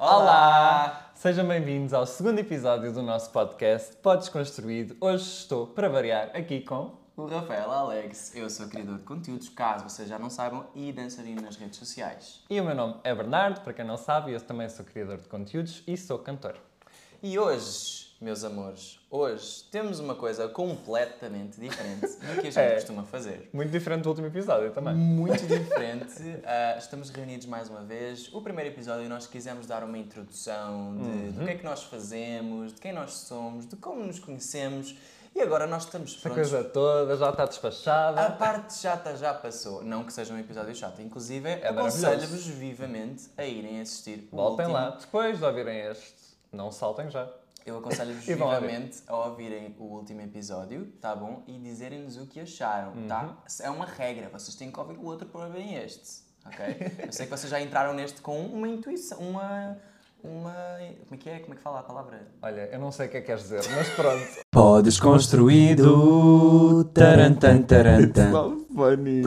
Olá! Sejam bem-vindos ao segundo episódio do nosso podcast Podes Construído. Hoje estou, para variar, aqui com O Rafael Alex, eu sou criador de conteúdos, caso vocês já não saibam, e dançarino nas redes sociais. E o meu nome é Bernardo, para quem não sabe, eu também sou criador de conteúdos e sou cantor. E hoje, meus amores, hoje temos uma coisa completamente diferente do que a gente É. costuma fazer. Muito diferente do último episódio também. Muito diferente. Ah, estamos reunidos mais uma vez. O primeiro episódio nós quisemos dar uma introdução de do que é que nós fazemos, de quem nós somos, de como nos conhecemos. E agora nós estamos Essa prontos coisa toda já está A despachada. parte chata já passou. Não que seja um episódio chato. Inclusive, É aconselho-vos vivamente a irem assistir o Voltem último. lá, depois de ouvirem este, não saltem já. Eu aconselho-vos vivamente a ouvirem o último episódio, tá bom? E dizerem-nos o que acharam, tá? Uhum. É uma regra. Vocês têm que ouvir o outro para ouvirem este, ok? Eu sei que vocês já entraram neste com uma intuição, uma... Uma... Como é que é? Como é que fala a palavra? Olha, eu não sei o que é que queres dizer, mas pronto. Podes construído. Tarantan, tarantan. funny.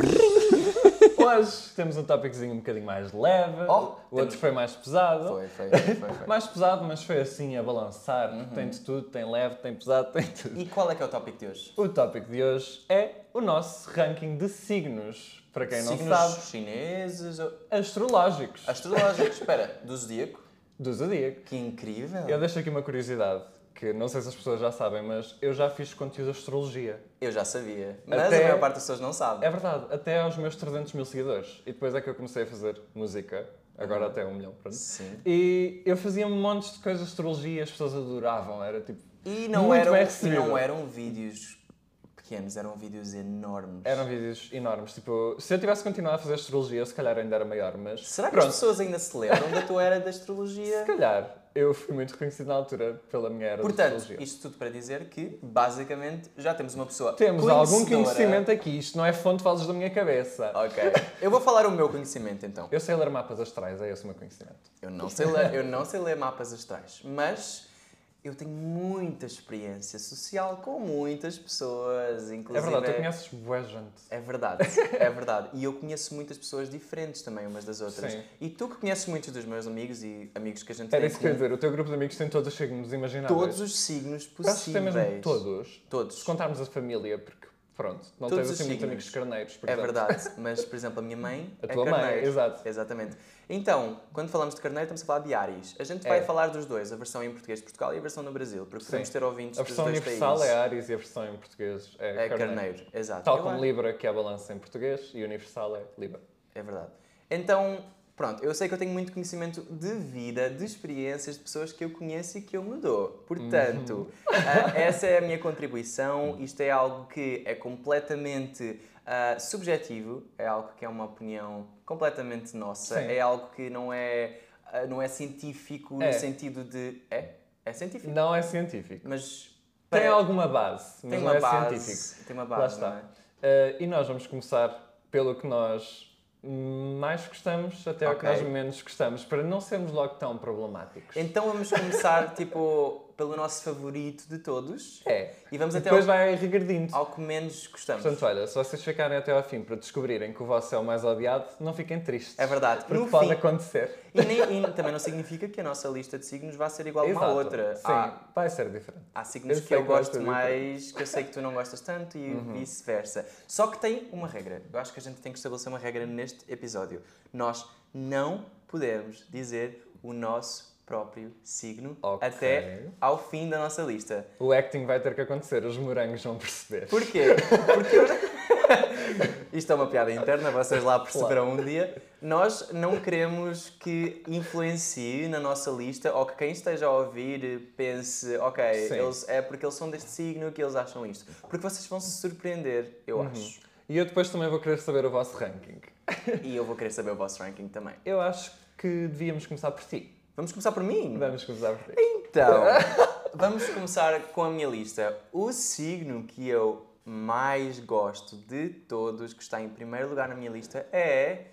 Hoje temos um tópicozinho um bocadinho mais leve, Oh, o outro temos- foi mais pesado. Foi, foi, foi, foi. foi. Mais pesado, mas foi assim a balançar. Tem de tudo, tem leve, tem pesado, tem tudo. E qual é que é o tópico de hoje? O tópico de hoje é o nosso ranking de signos. Para quem não Signos sabe, chineses... ou- astrológicos Astrológicos, espera, do zodíaco? do zodíaco. Que incrível! Eu deixo aqui uma curiosidade, que não sei se as pessoas já sabem, mas eu já fiz conteúdo de astrologia. Eu já sabia, mas Até- a maior parte das pessoas não sabe. É verdade, até aos meus 300 mil seguidores. E depois é que eu comecei a fazer música, agora até um milhão, pronto. Sim. E eu fazia montes de coisas de astrologia, as pessoas adoravam, era tipo... E não, Muito eram, e não eram vídeos pequenos, eram vídeos enormes. Eram vídeos enormes, tipo, se eu tivesse continuado a fazer astrologia, se calhar ainda era maior, mas... Será que pronto, as pessoas ainda se lembram da tua era da astrologia? se calhar, eu fui muito reconhecido na altura pela minha era de Portanto, astrologia. isto tudo para dizer que, basicamente, já temos uma pessoa Temos algum conhecimento aqui, isto não é fonte vozes da minha cabeça. Ok. Eu vou falar o meu conhecimento, então. Eu sei ler mapas astrais, é esse o meu conhecimento. Eu não sei ler, eu não sei ler mapas astrais, mas eu tenho muita experiência social com muitas pessoas, inclusive... É verdade, tu conheces boa gente. É verdade, é verdade. E eu conheço muitas pessoas diferentes também umas das outras. Sim. E tu que conheces muitos dos meus amigos e amigos que a gente Era tem isso que eu ia dizer, o teu grupo de amigos tem todos os signos imagináveis. todos os signos Eu Acho que tem possíveis. mesmo todos. Se Todos. contarmos a família, porque pronto, não Todos tens assim muitos amigos carneiros. É portanto. verdade, mas por exemplo a minha mãe A é tua mãe, carneiro. exato. Exatamente. Então, quando falamos de carneiro estamos a falar de Ares. A gente vai É. falar dos dois, a versão em português de Portugal e a versão no Brasil, porque podemos Sim. ter ouvintes A versão universal países. é Ares e a versão em português é, É carneiro. carneiro, exato. Tal Eu como acho- Libra, que é a balança em português, e universal é Libra. É verdade. Então, pronto, eu sei que eu tenho muito conhecimento de vida, de experiências de pessoas que eu conheço e que eu me dou. Portanto, ah, essa é a minha contribuição. Isto é algo que é completamente ah, subjetivo, é algo que é uma opinião completamente nossa, Sim. é algo que não é, ah, não é científico É. no sentido de. É? É científico. Não é científico. Mas. Tem para- alguma base, mas tem não é base. científico. Tem uma Lá base. está. não é? E nós vamos começar pelo que nós mais gostamos até ao que nós menos gostamos, para não sermos logo tão problemáticos. Então vamos começar tipo pelo nosso favorito de todos É. e vamos E até depois ao, vai regredindo. ao que menos gostamos. Portanto, olha, se vocês ficarem até ao fim para descobrirem que o vosso é o mais odiado, não fiquem tristes. É verdade. Porque No pode fim- acontecer. E, nem- e também não significa que a nossa lista de signos vá ser igual a uma Exato. outra. Sim, Há, vai ser diferente. há signos Eu que eu gosto mais, que eu sei que tu não gostas tanto e Uhum. vice-versa. Só que tem uma regra. Eu acho que a gente tem que estabelecer uma regra neste episódio. Nós não podemos dizer o nosso próprio signo Ok. até ao fim da nossa lista. O acting vai ter que acontecer, os morangos vão perceber. Porquê? Porque isto é uma piada interna, vocês lá perceberão um dia. Nós não queremos que influencie na nossa lista ou que quem esteja a ouvir pense, ok, Sim. eles, é porque eles são deste signo que eles acham isto. Porque vocês vão se surpreender, eu Uhum. acho. E eu depois também vou querer saber o vosso ranking. E eu vou querer saber o vosso ranking também. Eu acho que devíamos começar por ti. Vamos começar por mim? Vamos começar por ti. Então, vamos começar com a minha lista. O signo que eu mais gosto de todos, que está em primeiro lugar na minha lista, é.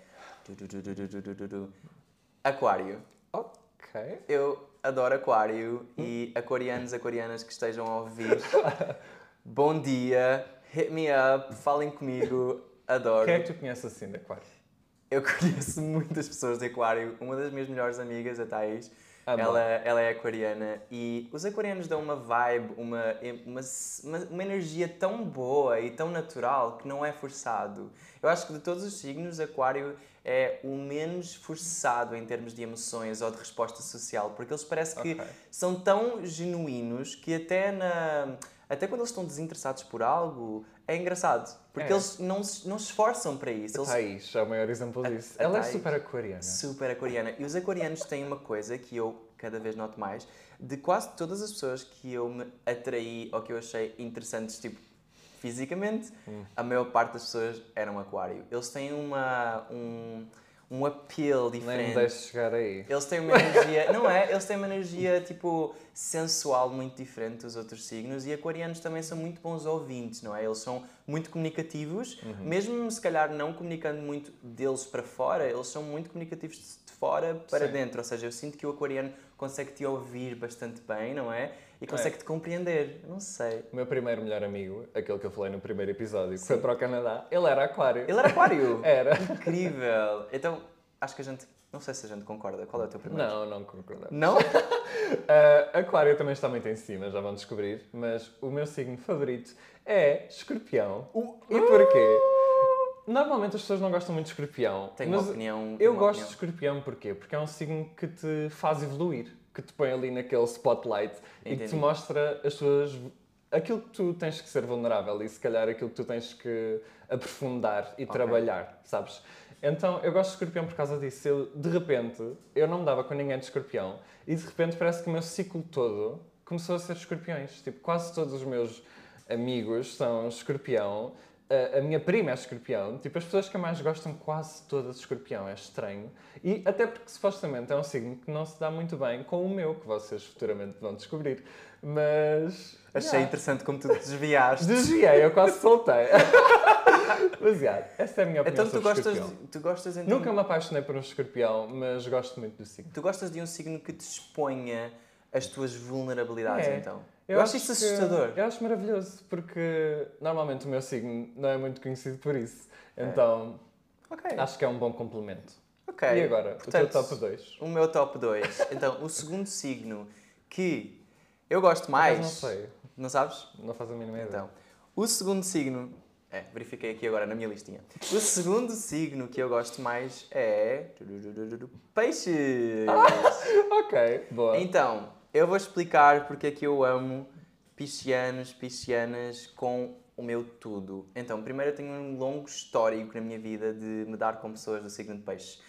Aquário. Ok. Eu adoro Aquário e aquarianos, aquarianas que estejam a ouvir, bom dia, hit me up, falem comigo, adoro. Quem é que tu conheces assim de Aquário? Eu conheço muitas pessoas de aquário. Uma das minhas melhores amigas, a Thais, ela, ela é aquariana e os aquarianos dão uma vibe, uma, uma, uma, energia tão boa e tão natural que não é forçado. Eu acho que de todos os signos, aquário é o menos forçado em termos de emoções ou de resposta social, porque eles parece que Ok. são tão genuínos que até na até quando eles estão desinteressados por algo é engraçado, porque É. eles não se, não se esforçam para isso. A Eles Thaís é o maior exemplo disso. a Ela é Thaís- super aquariana. super aquariana. E os aquarianos têm uma coisa que eu cada vez noto mais, de quase todas as pessoas que eu me atraí ou que eu achei interessantes, tipo, fisicamente, Hum. a maior parte das pessoas eram aquário. Eles têm uma, um, um appeal Nem diferente. me deixes chegar aí. Eles têm uma energia, não é? Eles têm uma energia tipo sensual muito diferente dos outros signos e aquarianos também são muito bons ouvintes, não é? Eles são muito comunicativos, Uhum. mesmo se calhar não comunicando muito deles para fora, eles são muito comunicativos de fora para Sim. dentro. Ou seja, eu sinto que o aquariano consegue te ouvir bastante bem, não é? E consegue te compreender. Eu Não sei. O meu primeiro melhor amigo, aquele que eu falei no primeiro episódio, que foi para o Canadá, ele era aquário. Ele era aquário. Era. Incrível. Então, acho que a gente, não sei se a gente concorda. Qual é o teu primeiro? Não, não concordamos. Não? Uh, aquário também está muito em cima, já vão descobrir, mas o meu signo favorito é escorpião. E porquê? Normalmente as pessoas não gostam muito de escorpião. Tenho uma mas opinião. Eu uma gosto de opinião. escorpião porquê? Porque é um signo que te faz evoluir, que te põe ali naquele spotlight e que te Entendi. mostra as tuas. aquilo que tu tens que ser vulnerável e se calhar aquilo que tu tens que aprofundar e trabalhar, sabes? Então eu gosto de escorpião por causa disso. Eu, de repente, eu não me dava com ninguém de escorpião e de repente parece que o meu ciclo todo começou a ser escorpiões. Tipo, quase todos os meus amigos são escorpião. A, a minha prima é escorpião. Tipo, as pessoas que eu mais gostam quase todas de escorpião. É estranho. E até porque supostamente é um signo que não se dá muito bem com o meu, que vocês futuramente vão descobrir. Mas... Achei yeah. interessante como tu te desviaste. Desviei, eu quase soltei. mas, yeah, essa é a minha opinião Então tu gostas, de- tu gostas então, Nunca me apaixonei por um escorpião, mas gosto muito do signo. tu gostas de um signo que te exponha as tuas vulnerabilidades É. então. Eu, acho isso que- assustador. Eu acho maravilhoso, porque normalmente o meu signo não é muito conhecido por isso. Então, Ok. acho que é um bom complemento. ok. E agora, Portanto, o teu top 2? O meu top 2. Então, o segundo signo que eu gosto mais. Mas não sei, Não sabes? não faz a mínima ideia. Então, o segundo signo. É, verifiquei aqui agora na minha listinha. O segundo signo que eu gosto mais é. Peixes! Ok, boa. Então, eu vou explicar porque é que eu amo piscianos, piscianas com o meu tudo. Então, primeiro eu tenho um longo histórico na minha vida de me dar com pessoas do signo de peixe.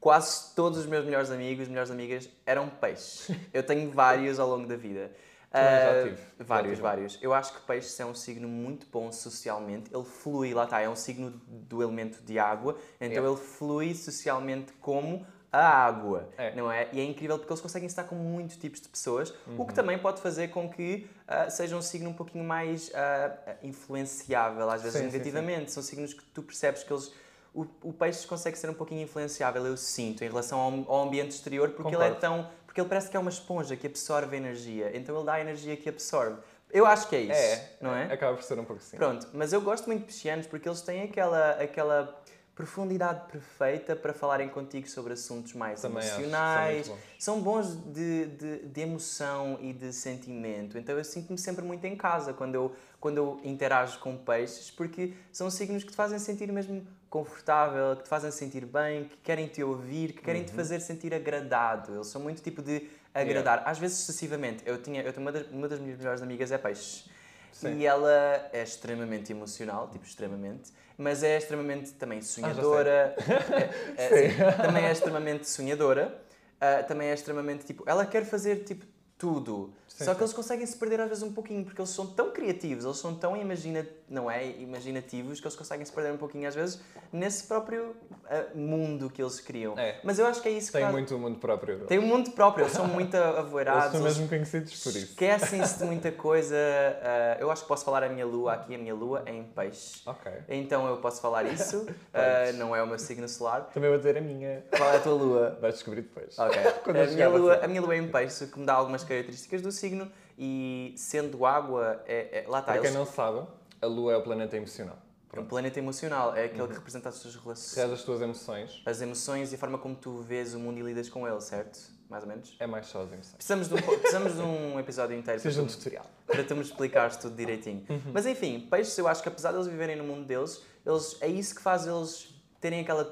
Quase todos os meus melhores amigos, melhores amigas eram peixes. Eu tenho vários ao longo da vida. Já Ah, já Vários, tive. vários. Eu acho que peixes é um signo muito bom socialmente. Ele flui, lá está, é um signo do elemento de água, então É. ele flui socialmente como a água, É. não é? E é incrível porque eles conseguem estar com muitos tipos de pessoas, o Uhum. que também pode fazer com que ah, seja um signo um pouquinho mais ah, influenciável, às vezes Sim, sim, negativamente. São signos que tu percebes que eles. O, o peixe consegue ser um pouquinho influenciável, eu sinto, em relação ao, ao ambiente exterior, porque ele é Concordo. tão. Porque ele parece que é uma esponja que absorve energia, então ele dá a energia que absorve. Eu acho que é isso, É, não é? Acaba por ser um pouco assim. Pronto, mas eu gosto muito de piscianos porque eles têm aquela, aquela profundidade perfeita para falarem contigo sobre assuntos mais Também acho são emocionais. muito bons. São bons de, de, de emoção e de sentimento. Então eu sinto-me sempre muito em casa quando eu, quando eu interajo com peixes, porque são signos que te fazem sentir mesmo confortável, que te fazem sentir bem, que querem te ouvir, que querem te fazer sentir agradado. Eles são muito tipo de agradar. Às vezes excessivamente. Eu tinha, eu tenho uma das, uma das minhas melhores amigas é peixes. Sim. E ela é extremamente emocional, tipo, extremamente, mas é extremamente também Ah, sonhadora. é- é- sim, também é extremamente sonhadora. ah, também é extremamente tipo. Ela quer fazer tipo tudo. Sim, Só sim. que eles conseguem se perder às vezes um pouquinho, porque eles são tão criativos, eles são tão imagina, não é, imaginativos, que eles conseguem se perder um pouquinho às vezes nesse próprio ah, mundo que eles criam. É. Mas eu acho que é isso que Tem faz- muito o mundo próprio. Tem um mundo próprio, eles são muito Eles avoeirados. são eles- mesmo conhecidos por isso. Esquecem-se de muita coisa. ah, eu acho que posso falar a minha lua aqui. A minha lua é em peixe. Ok. Então eu posso falar isso. Ah, não é o meu signo solar. Também vou dizer a minha. Qual é a tua lua? Vais descobrir depois. Ok. A, minha lua, a minha lua é em peixe, que me dá algumas características do signo. E sendo água, é, é- lá está. Para quem eles- não sabe, a Lua é o planeta emocional. Um planeta emocional é aquele que representa as tuas relações, as tuas emoções. as emoções e a forma como tu vês o mundo e lidas com ele, certo? Mais ou menos? É mais só as emoções. Precisamos de um, precisamos de um episódio inteiro Seja um tutorial. para tu me explicares tudo direitinho. Mas enfim, peixes, eu acho que apesar de eles viverem no mundo deles, eles, é isso que faz eles terem aquela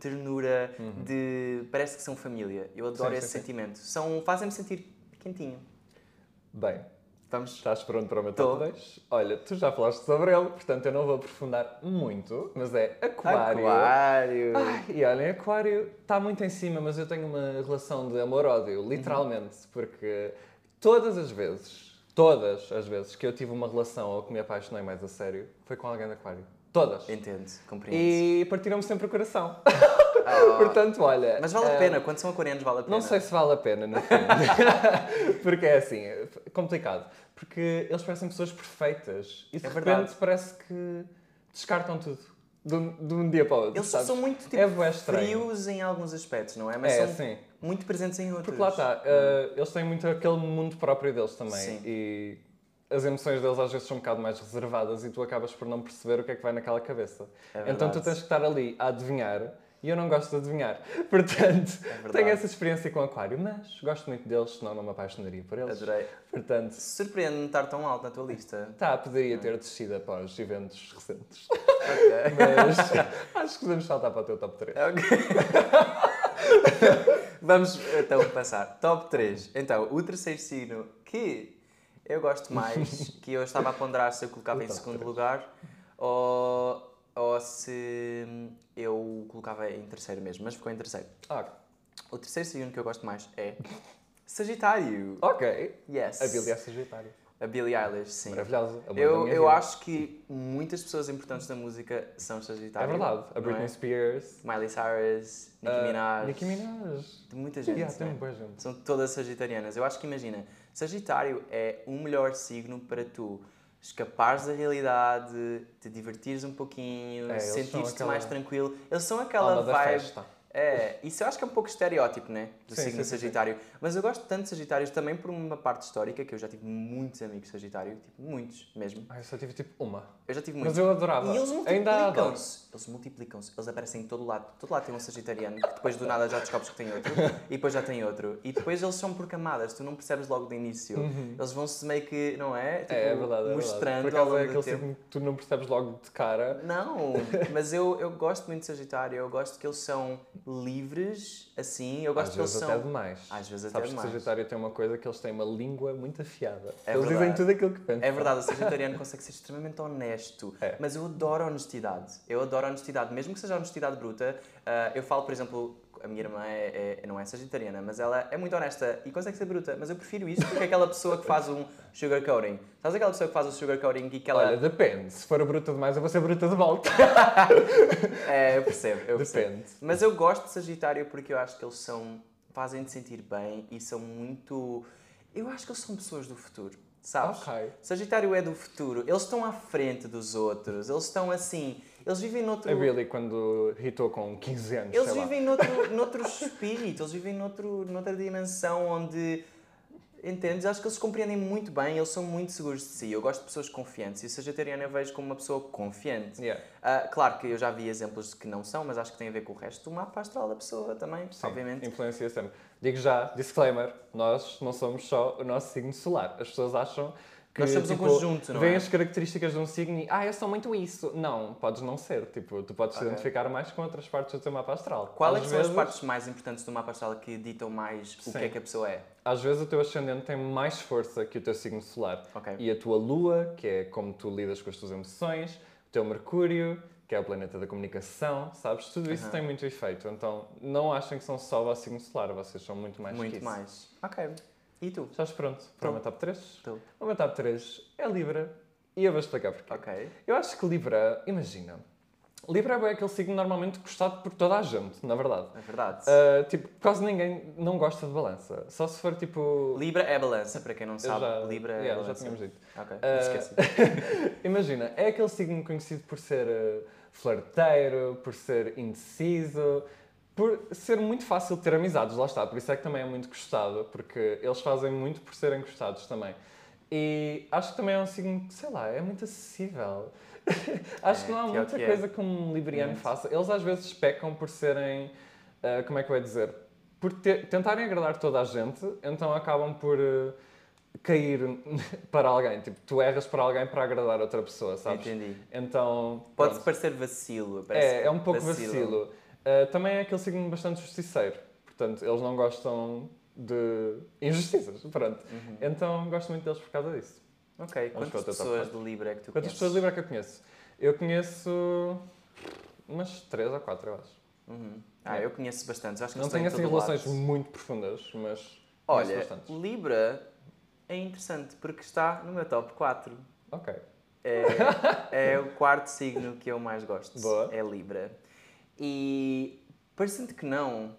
ternura de. parece que são família. Eu adoro Sim, esse sim, sim. sentimento. São, fazem-me sentir quentinho. Bem, Vamos. estás pronto para o meu top 2? Olha, tu já falaste sobre ele, portanto eu não vou aprofundar muito, mas é Aquário. Aquário. Ai, e olhem, Aquário está muito em cima, mas eu tenho uma relação de amor-ódio, literalmente, porque todas as vezes, todas as vezes que eu tive uma relação ou que me apaixonei mais a sério, foi com alguém de Aquário. Todas. Entendo, compreendo. E partiram-me sempre o coração. Ah, Portanto, olha. mas vale a pena, quando são aquarianos vale a pena. Não sei se vale a pena, no fim. porque é assim, complicado. Porque eles parecem pessoas perfeitas e de É repente verdade. parece que descartam tudo. De um, de um dia para o outro. Eles sabes? são muito tipo, É frios em alguns aspectos, não é? Mas É, são sim. muito presentes em outros. Porque lá está, eh, eles têm muito aquele mundo próprio deles também. Sim. E as emoções deles às vezes são um bocado mais reservadas e tu acabas por não perceber o que é que vai naquela cabeça. É então tu tens que estar ali a adivinhar e eu não gosto de adivinhar. Portanto, É tenho essa experiência com Aquário, mas gosto muito deles, senão não me apaixonaria por eles. Adorei. Portanto, Surpreende-me estar tão alto na tua lista. tá, poderia ter descido após eventos recentes. Ok. Mas acho que podemos saltar para o teu top 3. Ok. Vamos então passar. Top 3. Então, o terceiro signo que eu gosto mais, que eu estava a ponderar se eu colocava O em segundo três. lugar ou, ou se eu colocava em terceiro mesmo, mas ficou em terceiro. Ah, O terceiro signo que eu gosto mais é Sagitário. ok. Yes. A Billy é Sagitário. A Billie Eilish, sim. Maravilhosa. amor Eu, eu vida. acho que muitas pessoas importantes da música são É Sagitário. verdade. A não Britney é? Spears. Miley Cyrus, Nicki ah, Minaj. Nicki Minaj. De muita gente. Yeah, tem boa gente. São todas sagitarianas. Eu acho que imagina, Sagitário é o melhor signo para tu escapares da realidade, te divertires um pouquinho, É, sentir-te aquela mais tranquilo. Eles são aquela vibe. festa. É, isso eu acho que é um pouco estereótipo, né? Do Sim, signo sim, sim, sim. Sagitário. Mas eu gosto tanto de Sagitários também por uma parte histórica, que eu já tive muitos amigos Sagitário, tipo, muitos mesmo. Ah, eu só tive tipo uma. Eu já tive Mas muitos. eu adorava. E eles Ainda adoro. Eles multiplicam-se. Eles aparecem em todo lado. Todo lado tem um sagitariano, que depois do nada já descobres que tem outro. e depois já tem outro. E depois eles são por camadas. Tu não percebes logo de início. Eles vão-se meio que, não é? Tipo, Uhum. é, é verdade, é mostrando verdade. Por acaso é aquele tempo. que tu não percebes logo de cara. Não, mas eu, eu gosto muito de Sagitário. Eu gosto que eles são livres, assim. Eu gosto Às que eles vezes são... até demais. Às vezes até Sabes que demais. Sagitário tem uma coisa que eles têm uma língua muito afiada. É eles dizem verdade. tudo aquilo que pensam. É verdade, o sagitariano consegue ser extremamente honesto, É. mas eu adoro honestidade. Eu adoro a honestidade, mesmo que seja honestidade bruta. ah, eu falo, por exemplo, a minha irmã é, é- não é sagitariana, mas ela é muito honesta e consegue ser bruta. Mas eu prefiro isto do que aquela pessoa que faz um sugarcoating. Sabes aquela pessoa que faz o sugarcoating e que ela. Olha, depende. Se for bruta demais, eu vou ser bruta de volta. É, eu percebo, eu percebo. Depende. Mas eu gosto de Sagitário porque eu acho que eles são. fazem-te sentir bem e são muito. Eu acho que eles são pessoas do futuro, sabes? Ok. Sagitário é do futuro, eles estão à frente dos outros, eles estão assim. Eles vivem noutro. A Billy, quando hitou com 15 anos, Eles sei lá. vivem noutro, noutro espírito, eles vivem noutro, noutra dimensão onde. Entendes? Acho que eles compreendem muito bem, eles são muito seguros de si. Eu gosto de pessoas confiantes e o Sagitariano eu vejo como uma pessoa confiante. Yeah. Ah, claro que eu já vi exemplos de que não são, mas acho que tem a ver com o resto do mapa astral da pessoa também, Sim, obviamente. Influencia sempre. Digo já, disclaimer, nós não somos só o nosso signo solar. As pessoas acham que Nós somos um tipo, conjunto, não veem é? as características de um signo e ah, eu sou muito isso. Não, podes não ser. Tipo, tu podes te Ok. identificar mais com outras partes do teu mapa astral. Qual é que são vezes, as partes mais importantes do mapa astral que ditam mais o Sim. que é que a pessoa é? Às vezes o teu ascendente tem mais força que o teu signo solar. Ok. E a tua lua, que é como tu lidas com as tuas emoções, o teu Mercúrio, que é o planeta da comunicação, sabes? Tudo isso Aham. tem muito efeito. Então não achem que são só o vosso signo solar, vocês são muito mais que muito isso. mais. Ok. E tu? Estás pronto para o meu top 3? Estou. O meu top 3 é Libra e eu vou explicar porquê. Ok. Eu acho que Libra, imagina, Libra é aquele signo normalmente gostado por toda a gente, na verdade. É verdade. Ah, tipo, quase ninguém não gosta de balança. Só se for tipo. Libra é balança, para quem não sabe. já, Libra é yeah, já balança. tínhamos dito. Ok, Ah, esqueci. Imagina, é aquele signo conhecido por ser uh, flarteiro, por ser indeciso, por ser muito fácil ter amizades, lá está. Por isso é que também é muito gostado, porque eles fazem muito por serem gostados também. E acho que também é um signo que, sei lá, é muito acessível. acho É, que não há que é muita é. coisa que um libriano Muito. faça. Eles às vezes pecam por serem, ah, como é que eu ia dizer? Por te- tentarem agradar toda a gente, então acabam por ah, cair para alguém. Tipo, tu erras para alguém para agradar outra pessoa, sabes? Entendi. Então, Pode pronto. parecer vacilo. parece É, é um pouco vacilo. Uh, também é aquele signo bastante justiceiro. Portanto, eles não gostam de injustiças. Pronto. Uhum. Então, gosto muito deles por causa disso. Ok, Vamos quantas pessoas de Libra é que tu Quantas conheces? pessoas livres é que eu conheço? Eu conheço umas 3 ou 4, eu acho. Uhum. Ah, eu conheço bastantes. Acho que Não tenho assim relações lado. muito profundas, mas Olha. Libra é interessante porque está no meu top 4. Ok. É, é o quarto signo que eu mais gosto. Boa. É Libra. E parecendo que não,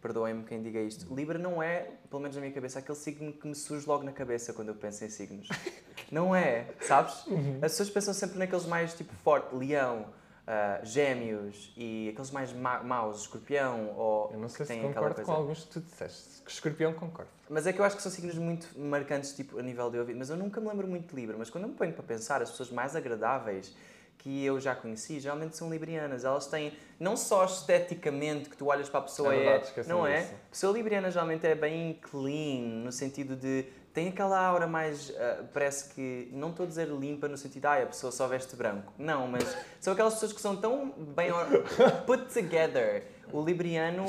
perdoem-me quem diga isto, Libra não é, pelo menos na minha cabeça, aquele signo que me surge logo na cabeça quando eu penso em signos. não é, sabes? Uhum. As pessoas pensam sempre naqueles mais tipo forte, leão, ah, gêmeos e aqueles mais ma maus, escorpião ou Eu não sei se concordo com alguns que tu disseste. Que escorpião concordo. Mas é que eu acho que são signos muito marcantes, tipo, a nível de ouvido. Mas eu nunca me lembro muito de Libra. Mas quando eu me ponho para pensar, as pessoas mais agradáveis que eu já conheci, geralmente são librianas. Elas têm, não só esteticamente, que tu olhas para a pessoa É e verdade, é... Não é? A pessoa libriana geralmente é bem clean, no sentido de... Tem aquela aura mais, ah, parece que, não estou a dizer limpa no sentido, ah, a pessoa só veste branco. Não, mas são aquelas pessoas que são tão bem put together. O libriano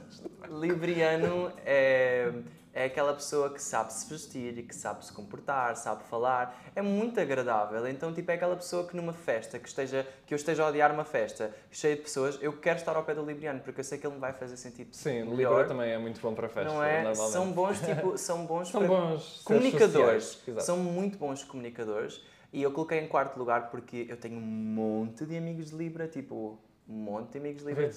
Libriano é, é aquela pessoa que sabe se vestir e que sabe se comportar, sabe falar. É muito agradável. Então, tipo, é aquela pessoa que numa festa, que, esteja, que eu esteja a odiar uma festa cheia de pessoas, eu quero estar ao pé do Libriano, porque eu sei que ele me vai fazer sentir Sim, melhor. Libra também é muito bom para festa, Não é? São bons, tipo, são bons São bons comunicadores. sociais. São muito bons comunicadores. E eu coloquei em quarto lugar porque eu tenho um monte de amigos de Libra, tipo, um monte de amigos de Libra.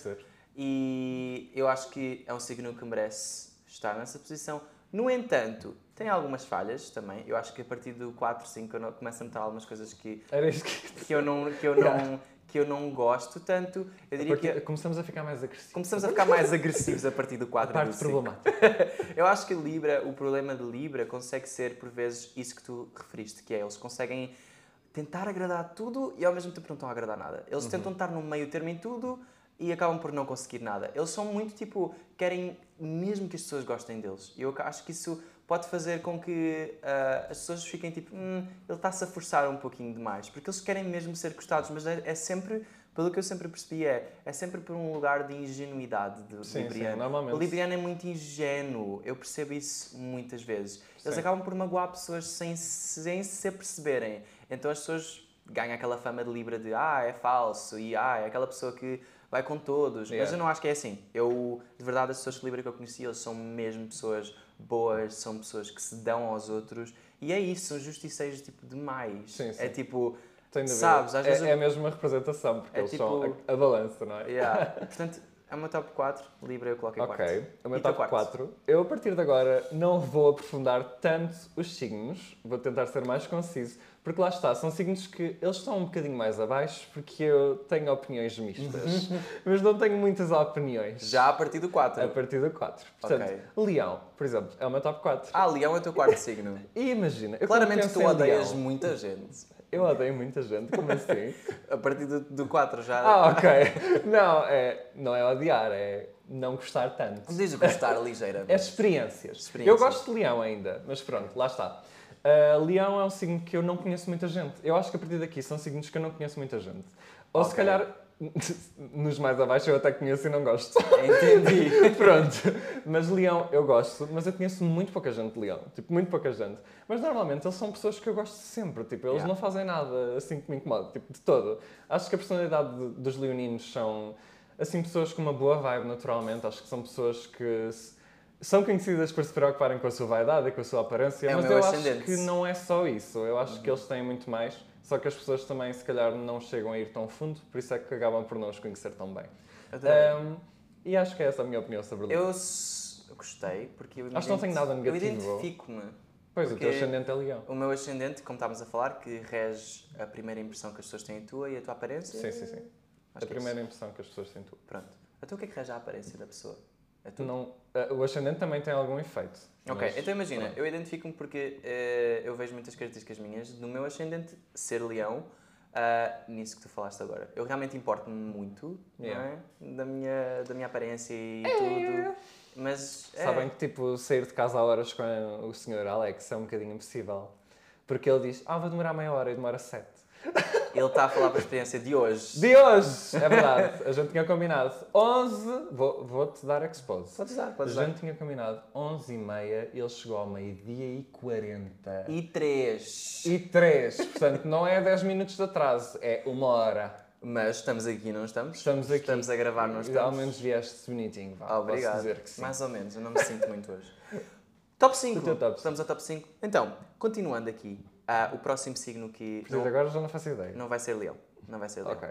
E eu acho que é um signo que merece estar nessa posição. No entanto, tem algumas falhas também. Eu acho que a partir do 4, 5 eu não- começo a notar algumas coisas que, que... que, eu, não, que, eu, não, que eu não gosto tanto. Eu A diria partir- que Começamos a ficar mais agressivos. começamos a ficar mais agressivos a partir do A 4 e do parte 5. problemática. Eu acho que Libra, o problema de Libra consegue ser, por vezes, isso que tu referiste, que é eles conseguem tentar agradar tudo e ao mesmo tempo não estão a agradar nada. Eles tentam estar no meio termo em tudo e acabam por não conseguir nada. Eles são muito tipo, querem mesmo que as pessoas gostem deles. E eu acho que isso pode fazer com que ah, as pessoas fiquem tipo, hum, ele está-se a forçar um pouquinho demais, porque eles querem mesmo ser gostados, mas é, é sempre, pelo que eu sempre percebi, é, é sempre por um lugar de ingenuidade do Sim, sim, Libriano. normalmente. O Libriano é muito ingênuo, eu percebo isso muitas vezes. Eles Sim. acabam por magoar pessoas sem, sem se perceberem. Então as pessoas ganham aquela fama de Libra de ah, é falso e ah, é aquela pessoa que vai com todos. Mas Yeah. eu não acho que é assim. Eu, de verdade, as pessoas de Libra que eu conheci, eles são mesmo pessoas boas, são pessoas que se dão aos outros. E é isso, são justiceiros tipo demais. Sim, sim. É tipo. Sabes, às é, vezes eu- é mesmo uma representação, porque É eles são tipo- a, a balança, não é? yeah. portanto, é o meu top 4, Libra eu coloquei 4. Ok, o meu E top quarto? 4. Eu, a partir de agora, não vou aprofundar tanto os signos, vou tentar ser mais conciso, porque lá está, são signos que eles estão um bocadinho mais abaixo, porque eu tenho opiniões mistas, mas não tenho muitas opiniões. Já a partir do 4. A partir do 4. Portanto, Leão, por exemplo, é o meu top 4. Ah, Leão é o teu quarto signo. E imagina, Claramente tu odeias Leão, muita gente. Eu odeio muita gente, como assim? A partir do, do 4 já. ah, ok. Não, é, não é odiar, é não gostar tanto. Diz gostar ligeiramente. É experiências. Experiências. Eu gosto de leão ainda, mas pronto, lá está. Uh, leão é um signo que eu não conheço muita gente. Eu acho que a partir daqui são signos que eu não conheço muita gente. Ou se Ok. calhar, nos mais abaixo eu até conheço e não gosto. Entendi. Pronto. Mas leão eu gosto, mas eu conheço muito pouca gente de leão. Tipo, muito pouca gente. Mas normalmente eles são pessoas que eu gosto sempre. Tipo, eles Yeah. não fazem nada assim que me incomoda. Tipo, de todo. Acho que a personalidade de- dos leoninos são, assim, pessoas com uma boa vibe naturalmente. Acho que são pessoas que se- são conhecidas por se preocuparem com a sua vaidade e com a sua aparência. É o mas eu ascendente. acho que não é só isso. Eu acho que eles têm muito mais. Só que as pessoas também, se calhar, não chegam a ir tão fundo. Por isso é que acabam por não os conhecer tão bem. Um, e acho que é essa a minha opinião sobre leão. Eu eu gostei porque eu Acho que não tenho nada Eu negativo. identifico-me. Pois, o teu ascendente é leão. O meu ascendente, como estávamos a falar, que rege a primeira impressão que as pessoas têm tua e a tua aparência. Sim, sim, sim. Acho a é primeira impressão que as pessoas têm tu. isso. Pronto. Então o que é que rege a aparência da pessoa? É tu? Não, eh, o ascendente também tem algum efeito. Ok, mas- então imagina, pronto. eu identifico-me porque eh, eu vejo muitas características minhas no meu ascendente ser leão, ah, nisso que tu falaste agora. Eu realmente importo-me muito Yeah. não é? da, minha, da minha aparência e tudo, mas é, Sabem que tipo, sair de casa a horas com o senhor Alex é um bocadinho impossível. Porque ele diz, ah, vai demorar meia hora e demora sete. Ele está a falar para a experiência de hoje. De hoje! É verdade, a gente tinha combinado 11, vou- vou-te dar expose. Podes dar, A podes dar. gente tinha combinado 11 e meia, ele chegou ao meio-dia e 40. E três. E 3, portanto não é 10 minutos de atraso, é uma hora. Mas estamos aqui, não estamos? Estamos aqui. Estamos a gravar, não Ao estamos? menos vieste bonitinho, vá. Ah, obrigado. Posso dizer que sim. Mais ou menos, eu não me sinto muito hoje. Top 5. O teu top Estamos ao top 5. Então, continuando aqui, ah, o próximo signo que isso agora já não faço ideia. não vai ser leão. Não vai ser leão. Ok.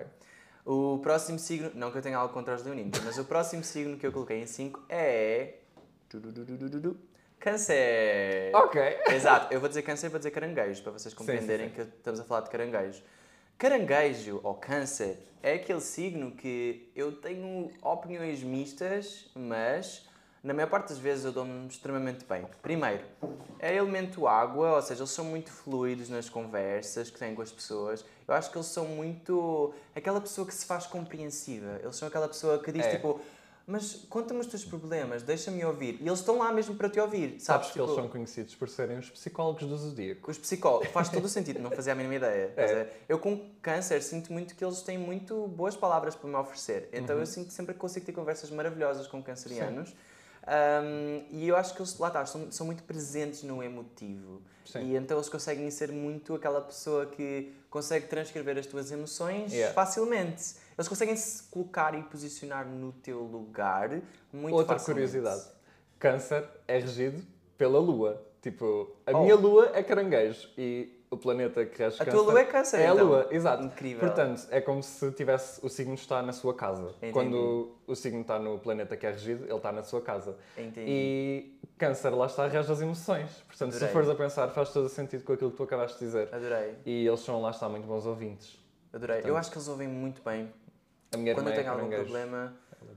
O próximo signo, não que eu tenha algo contra os leoninos, mas o próximo signo que eu coloquei em 5 é. Câncer! Ok. Exato, eu vou dizer câncer e vou dizer caranguejo, para vocês sim, compreenderem sim. que estamos a falar de caranguejo. Caranguejo, ou câncer, é aquele signo que eu tenho opiniões mistas, mas na maior parte das vezes eu dou-me extremamente bem. Primeiro, é elemento água, ou seja, eles são muito fluidos nas conversas que têm com as pessoas. Eu acho que eles são muito. aquela pessoa que se faz compreensiva. Eles são aquela pessoa que diz É. tipo. Mas conta-me os teus problemas, deixa-me ouvir. E eles estão lá mesmo para te ouvir, sabes? Sabes que eles Tipo, são conhecidos por serem os psicólogos do zodíaco. os psicólogos, faz todo o sentido, não fazia a mínima ideia. É. ver? Eu com câncer sinto muito que eles têm muito boas palavras para me oferecer. Então Uhum. eu sinto sempre que consigo ter conversas maravilhosas com cancerianos. Um, e eu acho que eles, lá está, são, são muito presentes no emotivo. Sim. E então eles conseguem ser muito aquela pessoa que consegue transcrever as tuas emoções Yeah. facilmente. Eles conseguem se colocar e posicionar no teu lugar muito Outra facilmente. curiosidade. Câncer é regido pela Lua. Tipo, a Oh. minha Lua é caranguejo e o planeta que rege A câncer tua lua é câncer, é a então. Lua, exato. Incrível. Portanto, é como se tivesse o signo está na sua casa. Entendi. Quando o signo está no planeta que é regido, ele está na sua casa. Entendi. E câncer lá está rege as emoções. Portanto, Adorei. se fores a pensar, faz todo o sentido com aquilo que tu acabaste de dizer. Adorei, E eles são lá está muito bons ouvintes. adorei. Eu Portanto, acho que eles ouvem muito bem. A minha Quando eu irmã é tenho algum problema.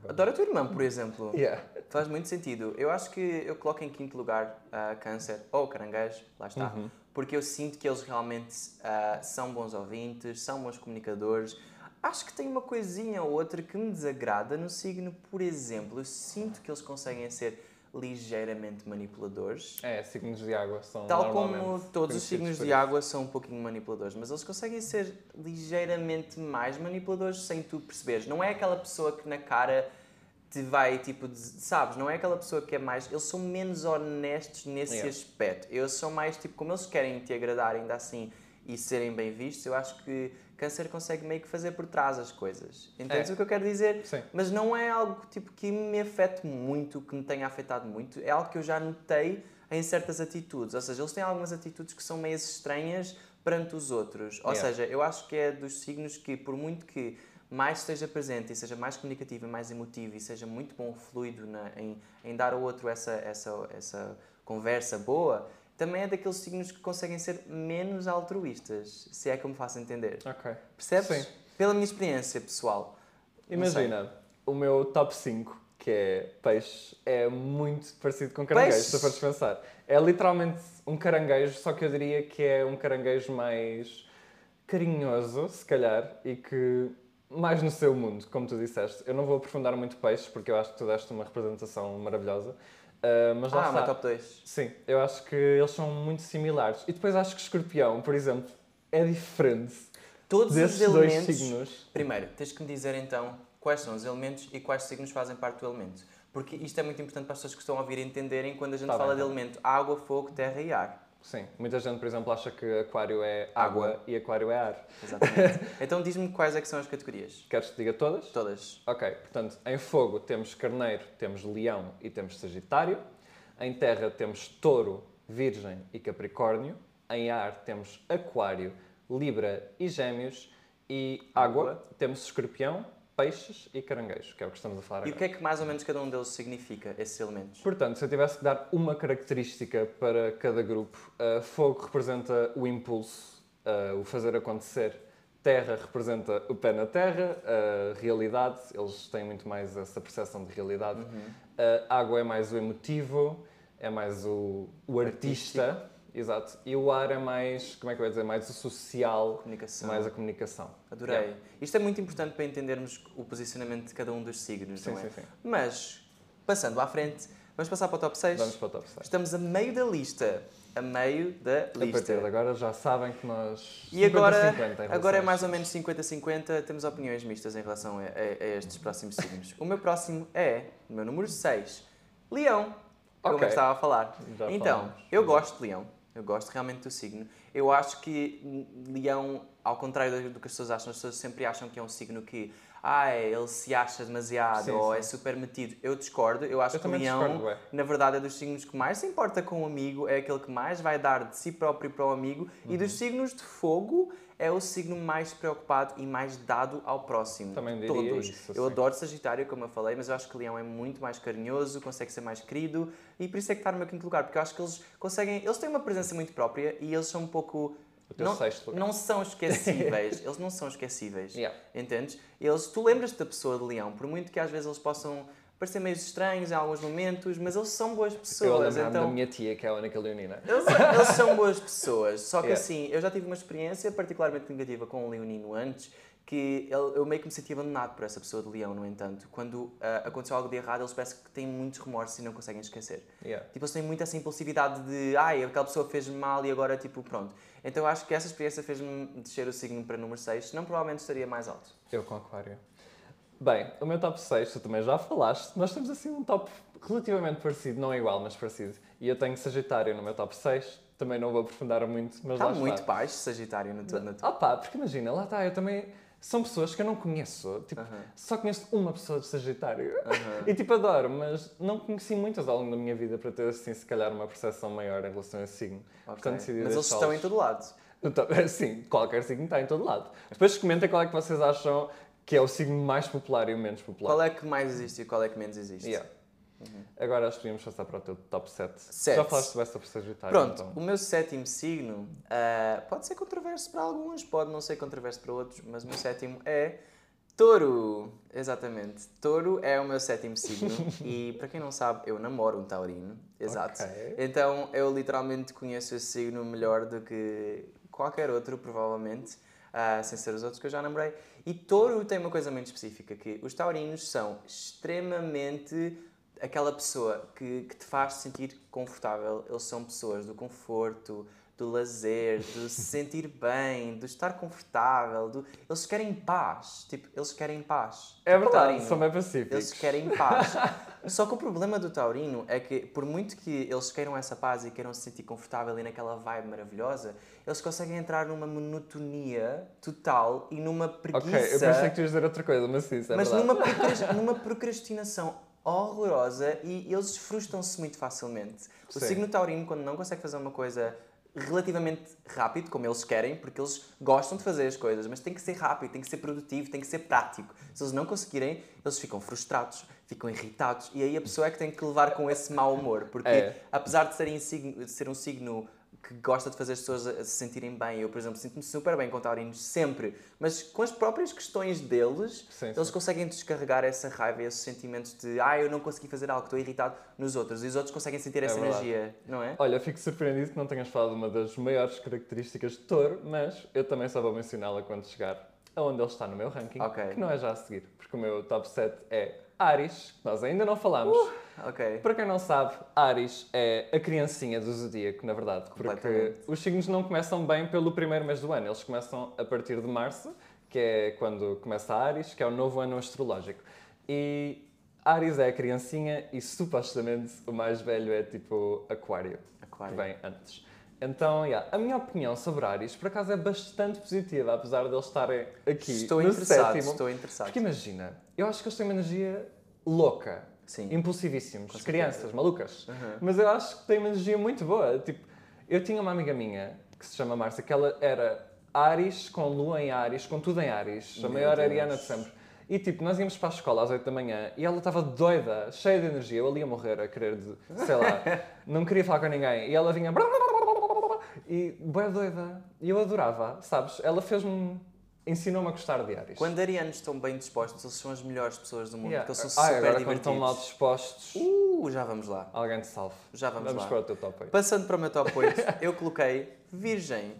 Adoro a tua irmã, por exemplo. Yeah. Faz muito sentido. Eu acho que eu coloco em quinto lugar a câncer ou caranguejo, lá está. Uhum. Porque eu sinto que eles realmente ah, são bons ouvintes, são bons comunicadores. Acho que tem uma coisinha ou outra que me desagrada no signo, por exemplo. Eu sinto que eles conseguem ser ligeiramente manipuladores. É, signos de água são Tal como todos os signos de água são um pouquinho manipuladores, mas eles conseguem ser ligeiramente mais manipuladores sem tu perceberes. Não é aquela pessoa que na cara te vai, tipo, sabes? Não é aquela pessoa que é mais. Eles são menos honestos nesse Yeah. aspecto. Eles são mais, tipo, como eles querem te agradar ainda assim e serem bem vistos, eu acho que Câncer consegue meio que fazer por trás as coisas. Entendes É. o que eu quero dizer? Sim. Mas não é algo tipo que me afete muito, que me tenha afetado muito. É algo que eu já notei em certas atitudes. Ou seja, eles têm algumas atitudes que são meio estranhas perante os outros. Ou Yeah. seja, eu acho que é dos signos que, por muito que mais esteja presente e seja mais comunicativo e mais emotivo e seja muito bom, fluido na- em, em dar ao outro essa, essa, essa conversa boa, também é daqueles signos que conseguem ser menos altruístas, se é que eu me faço entender. Ok. Percebes? Sim. Pela minha experiência pessoal. Imagina, o meu top 5, que é peixe, é muito parecido com caranguejo, Peixe? se fores pensar. É literalmente um caranguejo, só que eu diria que é um caranguejo mais carinhoso, se calhar, e que mais no seu mundo, como tu disseste. Eu não vou aprofundar muito peixes, porque eu acho que tu deste uma representação maravilhosa. Ah, mas lá Ah, está. meu top 2. Sim, eu acho que eles são muito similares. E depois acho que escorpião, por exemplo, é diferente Todos os dois elementos. signos. Primeiro, tens que me dizer então quais são os elementos e quais signos fazem parte do elemento. Porque isto é muito importante para as pessoas que estão a ouvir entenderem quando a gente Tá fala bem, de tá. elemento água, fogo, terra e ar. Sim, muita gente, por exemplo, acha que aquário é água, Água. e aquário é ar. Exatamente. então diz-me quais é que são as categorias. Queres que te diga todas? Todas. Ok, portanto, em fogo temos carneiro, temos leão e temos sagitário. Em terra temos touro, virgem e capricórnio. Em ar temos aquário, libra e gêmeos. E água, Água. temos escorpião, peixes e caranguejo, que é o que estamos a falar E o agora. que é que mais ou menos cada um deles significa, esses elementos? Portanto, se eu tivesse que dar uma característica para cada grupo, uh, fogo representa o impulso, uh, o fazer acontecer. Terra representa o pé na terra, a realidade, eles têm muito mais essa percepção de realidade. Uhum. Água é mais o emotivo, é mais o, o artista, exato. E o ar é mais, como é que eu ia dizer, mais o social, Comunicação. mais a comunicação. Adorei. Yeah. Isto é muito importante para entendermos o posicionamento de cada um dos signos, Sim, não é? sim, sim. Mas, passando à frente, vamos passar para o top 6. Vamos para o top 6. Estamos a meio da lista. A meio da A partir lista. de agora já sabem que nós. E agora, 50-50 em relação agora é mais ou menos 50-50, temos opiniões mistas em relação a, a- a estes próximos signos. O meu próximo é, o meu número 6, Leão, como Ok. eu estava a falar. Já então, falamos. eu gosto de Leão, eu gosto realmente do signo. Eu acho que Leão, ao contrário do que as pessoas acham, as pessoas sempre acham que é um signo que, ah, ele se acha demasiado Sim, ou sim. é super metido. Eu discordo, eu acho Eu que Leão discordo, na verdade, é dos signos que mais se importa com o amigo, é aquele que mais vai dar de si próprio para o amigo, e Uhum. dos signos de fogo é o signo mais preocupado e mais dado ao próximo. Também diria Todos. isso, eu sim. adoro Sagitário, como eu falei, mas eu acho que Leão é muito mais carinhoso, consegue ser mais querido, e por isso é que está no meu quinto lugar, porque eu acho que eles conseguem, eles têm uma presença muito própria e eles são um pouco. O teu Não, não são esquecíveis, eles não são esquecíveis. Yeah. Entendes? Eles, tu lembras-te da pessoa de leão, por muito que às vezes eles possam parecer meio estranhos em alguns momentos, mas eles são boas Eu pessoas. lembro-me Então, da minha tia, que é a única leonina. eles, eles são boas pessoas. Só que Yeah. assim, eu já tive uma experiência particularmente negativa com um leonino antes, que ele- eu meio que me senti abandonado por essa pessoa de leão, no entanto. Quando ah, aconteceu algo de errado, eles parecem que têm muitos remorsos e não conseguem esquecer. Yeah. Tipo, eles têm muito essa impulsividade de, ai, aquela pessoa fez-me mal e agora, tipo, pronto. Então eu acho que essa experiência fez-me descer o signo para número 6, senão provavelmente estaria mais alto. Eu com Aquário. Bem, o meu top 6, tu também já falaste, nós temos assim um top relativamente parecido, não é igual, mas parecido. E eu tenho Sagitário no meu top 6, também não vou aprofundar muito, mas Está lá muito está. baixo, Sagitário, no teu. No teu- pá, porque imagina, lá está, eu também... São pessoas que eu não conheço, tipo, Aham. só conheço uma pessoa de Sagitário. Aham. E tipo, adoro, mas não conheci muitas ao longo da minha vida para ter assim, se calhar, uma percepção maior em relação a esse signo. Ok. Portanto, decidi Mas eles estão em todo lado. Sim, qualquer signo está em todo lado. Depois comentem qual é que vocês acham que é o signo mais popular e o menos popular. Qual é que mais existe e qual é que menos existe? Yeah. Agora acho que podíamos passar para o teu top 7. Sete. Já falaste bem sobre Sagitário. Pronto, Então. o meu sétimo signo ah, pode ser controverso para alguns, pode não ser controverso para outros, mas o meu sétimo é Touro. Exatamente. Touro é o meu sétimo signo e, para quem não sabe, eu namoro um taurino. Exato. Ok. Então eu literalmente conheço esse signo melhor do que qualquer outro, provavelmente, ah, sem ser os outros que eu já namorei. E touro tem uma coisa muito específica, que os taurinos são extremamente aquela pessoa que, que te faz sentir confortável. Eles são pessoas do conforto, do lazer, do se sentir bem, do estar confortável. Do... Eles querem paz. Tipo, eles querem paz. É Tipo, verdade, taurino. são bem pacíficos. Eles querem paz. Só que o problema do taurino é que, por muito que eles queiram essa paz e queiram se sentir confortável e naquela vibe maravilhosa, eles conseguem entrar numa monotonia total e numa preguiça. Ok, eu pensei que tu ias dizer outra coisa, mas sim, isso é mas verdade. numa, procras- numa procrastinação horrorosa e eles frustram-se muito facilmente. O Sim. signo taurino, quando não consegue fazer uma coisa relativamente rápido, como eles querem, porque eles gostam de fazer as coisas, mas tem que ser rápido, tem que ser produtivo, tem que ser prático. Se eles não conseguirem, eles ficam frustrados, ficam irritados, e aí a pessoa é que tem que levar com esse mau humor, porque É. apesar de, ser um signo que gosta de fazer as pessoas a se sentirem bem, eu, por exemplo, sinto-me super bem com taurinos, sempre, mas com as próprias questões deles, Sim, eles sim. conseguem descarregar essa raiva, esses sentimentos de ah, eu não consegui fazer algo, estou irritado nos outros, e os outros conseguem sentir essa verdade. energia, não é? Olha, fico surpreendido que não tenhas falado uma das maiores características de touro, mas eu também só vou mencioná-la quando chegar aonde ele está no meu ranking, Ok. que não é já a seguir, porque o meu top 7 é Ares, que nós ainda não falámos. Ok. Para quem não sabe, Ares é a criancinha do zodíaco, na verdade, porque os signos não começam bem pelo primeiro mês do ano, eles começam a partir de março, que é quando começa Ares, que é o novo ano astrológico. E Ares é a criancinha e supostamente o mais velho é tipo Aquário, Aquário. que vem antes. Então, yeah, a minha opinião sobre Ares, por acaso, é bastante positiva, apesar de eles estarem aqui Estou no interessado, sétimo. estou interessado. Porque imagina, eu acho que eles têm uma energia louca. Sim. Impulsivíssimos. Crianças, malucas. Uhum. Mas eu acho que têm uma energia muito boa. Tipo, eu tinha uma amiga minha que se chama Márcia, que ela era Ares, com lua em Ares, com tudo em Ares. A Meu maior Deus. ariana de sempre. E tipo, nós íamos para a escola às 8 da manhã e ela estava doida, cheia de energia. Eu ali a morrer, a querer, de, sei lá, não queria falar com ninguém. E ela vinha. E boa doida. E eu adorava, sabes? Ela fez-me ensinou-me a gostar de Ares. Quando arianos estão bem dispostos, eles são as melhores pessoas do mundo, Yeah. porque eles são Ah, super agora quando divertidos. estão mal dispostos, Uh, já vamos lá. alguém te salve. Já vamos, Vamos lá. para o teu top 8. Passando para o meu top 8, eu coloquei Virgem.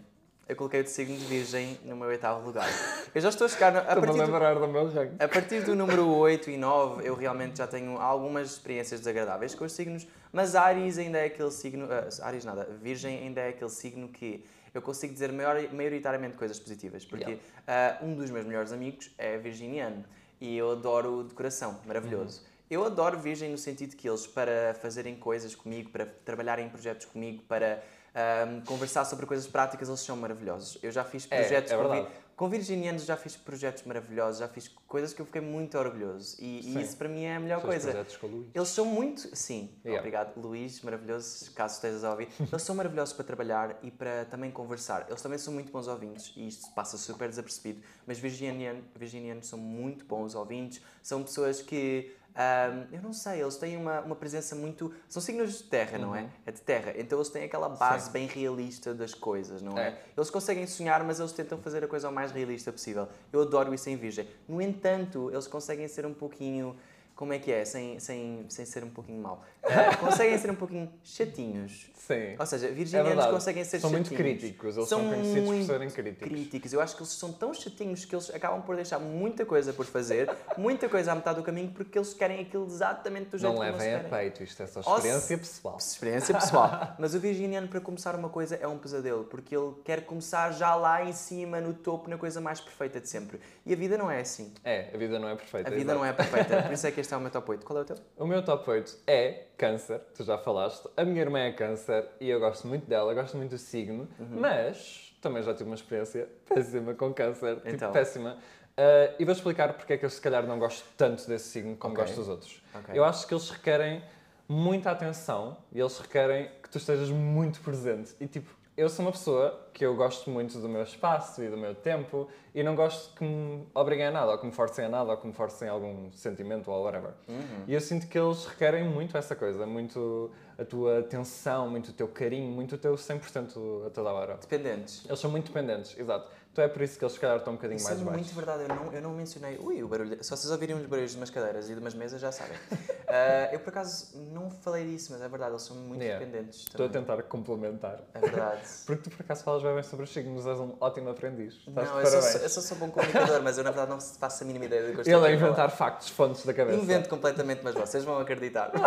Eu coloquei o de signo de Virgem no meu oitavo lugar. Eu já estou a chegar. no- A partir, do, do meu a partir do número 8 e 9, eu realmente já tenho algumas experiências desagradáveis com os signos, mas Ares ainda é aquele signo. ah, Ares nada, Virgem ainda é aquele signo que eu consigo dizer maior, maioritariamente coisas positivas, porque ah, um dos meus melhores amigos é virginiano e eu adoro decoração, maravilhoso. Eu adoro Virgem no sentido que eles, para fazerem coisas comigo, para trabalharem em projetos comigo, para ah, conversar sobre coisas práticas, eles são maravilhosos. Eu já fiz É, projetos é com, vi- verdade. com virginianos, já fiz projetos maravilhosos, já fiz coisas que eu fiquei muito orgulhoso. E, e isso para mim é a melhor Os teus coisa. com Luís. Eles são muito. Sim, Yeah. obrigado, Luís, maravilhoso, caso estejas a ouvir. Eles são maravilhosos para trabalhar e para também conversar. Eles também são muito bons ouvintes e isto passa super desapercebido. Mas virginiano, virginianos são muito bons ouvintes, são pessoas que. Ahm, eu não sei, eles têm uma, uma presença muito. São signos de terra, não é? É de terra. Então eles têm aquela base Sim. bem realista das coisas, não é? É. Eles conseguem sonhar, mas eles tentam fazer a coisa o mais realista possível. Eu adoro isso em Virgem. No entanto, eles conseguem ser um pouquinho. Como é que é? Sem, sem, sem ser um pouquinho mau. Ah, conseguem ser um pouquinho chatinhos. Sim. Ou seja, É virginianos verdade. conseguem ser São muito chatinhos. críticos, eles são conhecidos por muito serem críticos. críticos. Eu acho que eles são tão chatinhos que eles acabam por deixar muita coisa por fazer, muita coisa à metade do caminho, porque eles querem aquilo exatamente do jeito Não como eles levem a peito, isto é só Ou experiência pessoal. Experiência pessoal. Mas o virginiano, para começar uma coisa, é um pesadelo, porque ele quer começar já lá em cima, no topo, na coisa mais perfeita de sempre. E a vida não é assim. É, a vida não é perfeita. A vida não é perfeita. Por isso é que este é o meu top 8. Qual é o teu? O meu top 8 é câncer, tu já falaste. A minha irmã é câncer e eu gosto muito dela, gosto muito do signo, Uhum. mas também já tive uma experiência péssima com câncer, tipo Então. péssima. Ah, e vou explicar porque é que eu se calhar não gosto tanto desse signo como Ok. gosto dos outros. Ok. Eu acho que eles requerem muita atenção e eles requerem que tu estejas muito presente. E tipo, eu sou uma pessoa que eu gosto muito do meu espaço e do meu tempo e não gosto que me obriguem a nada, ou que me forcem a nada, ou que me forcem a algum sentimento ou whatever. Uhum. E eu sinto que eles requerem muito essa coisa, muito a tua atenção, muito o teu carinho, muito o teu 100% a toda hora. Dependentes. Eles são muito dependentes, exato. Então é por isso que eles se calhar estão um bocadinho Isso mais é baixos. muito verdade, eu não, eu não mencionei. Ui, o barulho. Se vocês ouvirem os barulhos de umas cadeiras e de umas mesas, já sabem. Ah, eu por acaso não falei disso, mas é verdade, eles são muito Yeah. dependentes. Estou a tentar complementar. É verdade. Porque tu por acaso falas bem sobre os signos, és um ótimo aprendiz. Estás Não, eu sou, eu sou só bom comunicador, mas eu na verdade não faço a mínima ideia do que eu estou Ele a falar. inventar factos, fontes da cabeça. Invento completamente, mas vocês vão acreditar.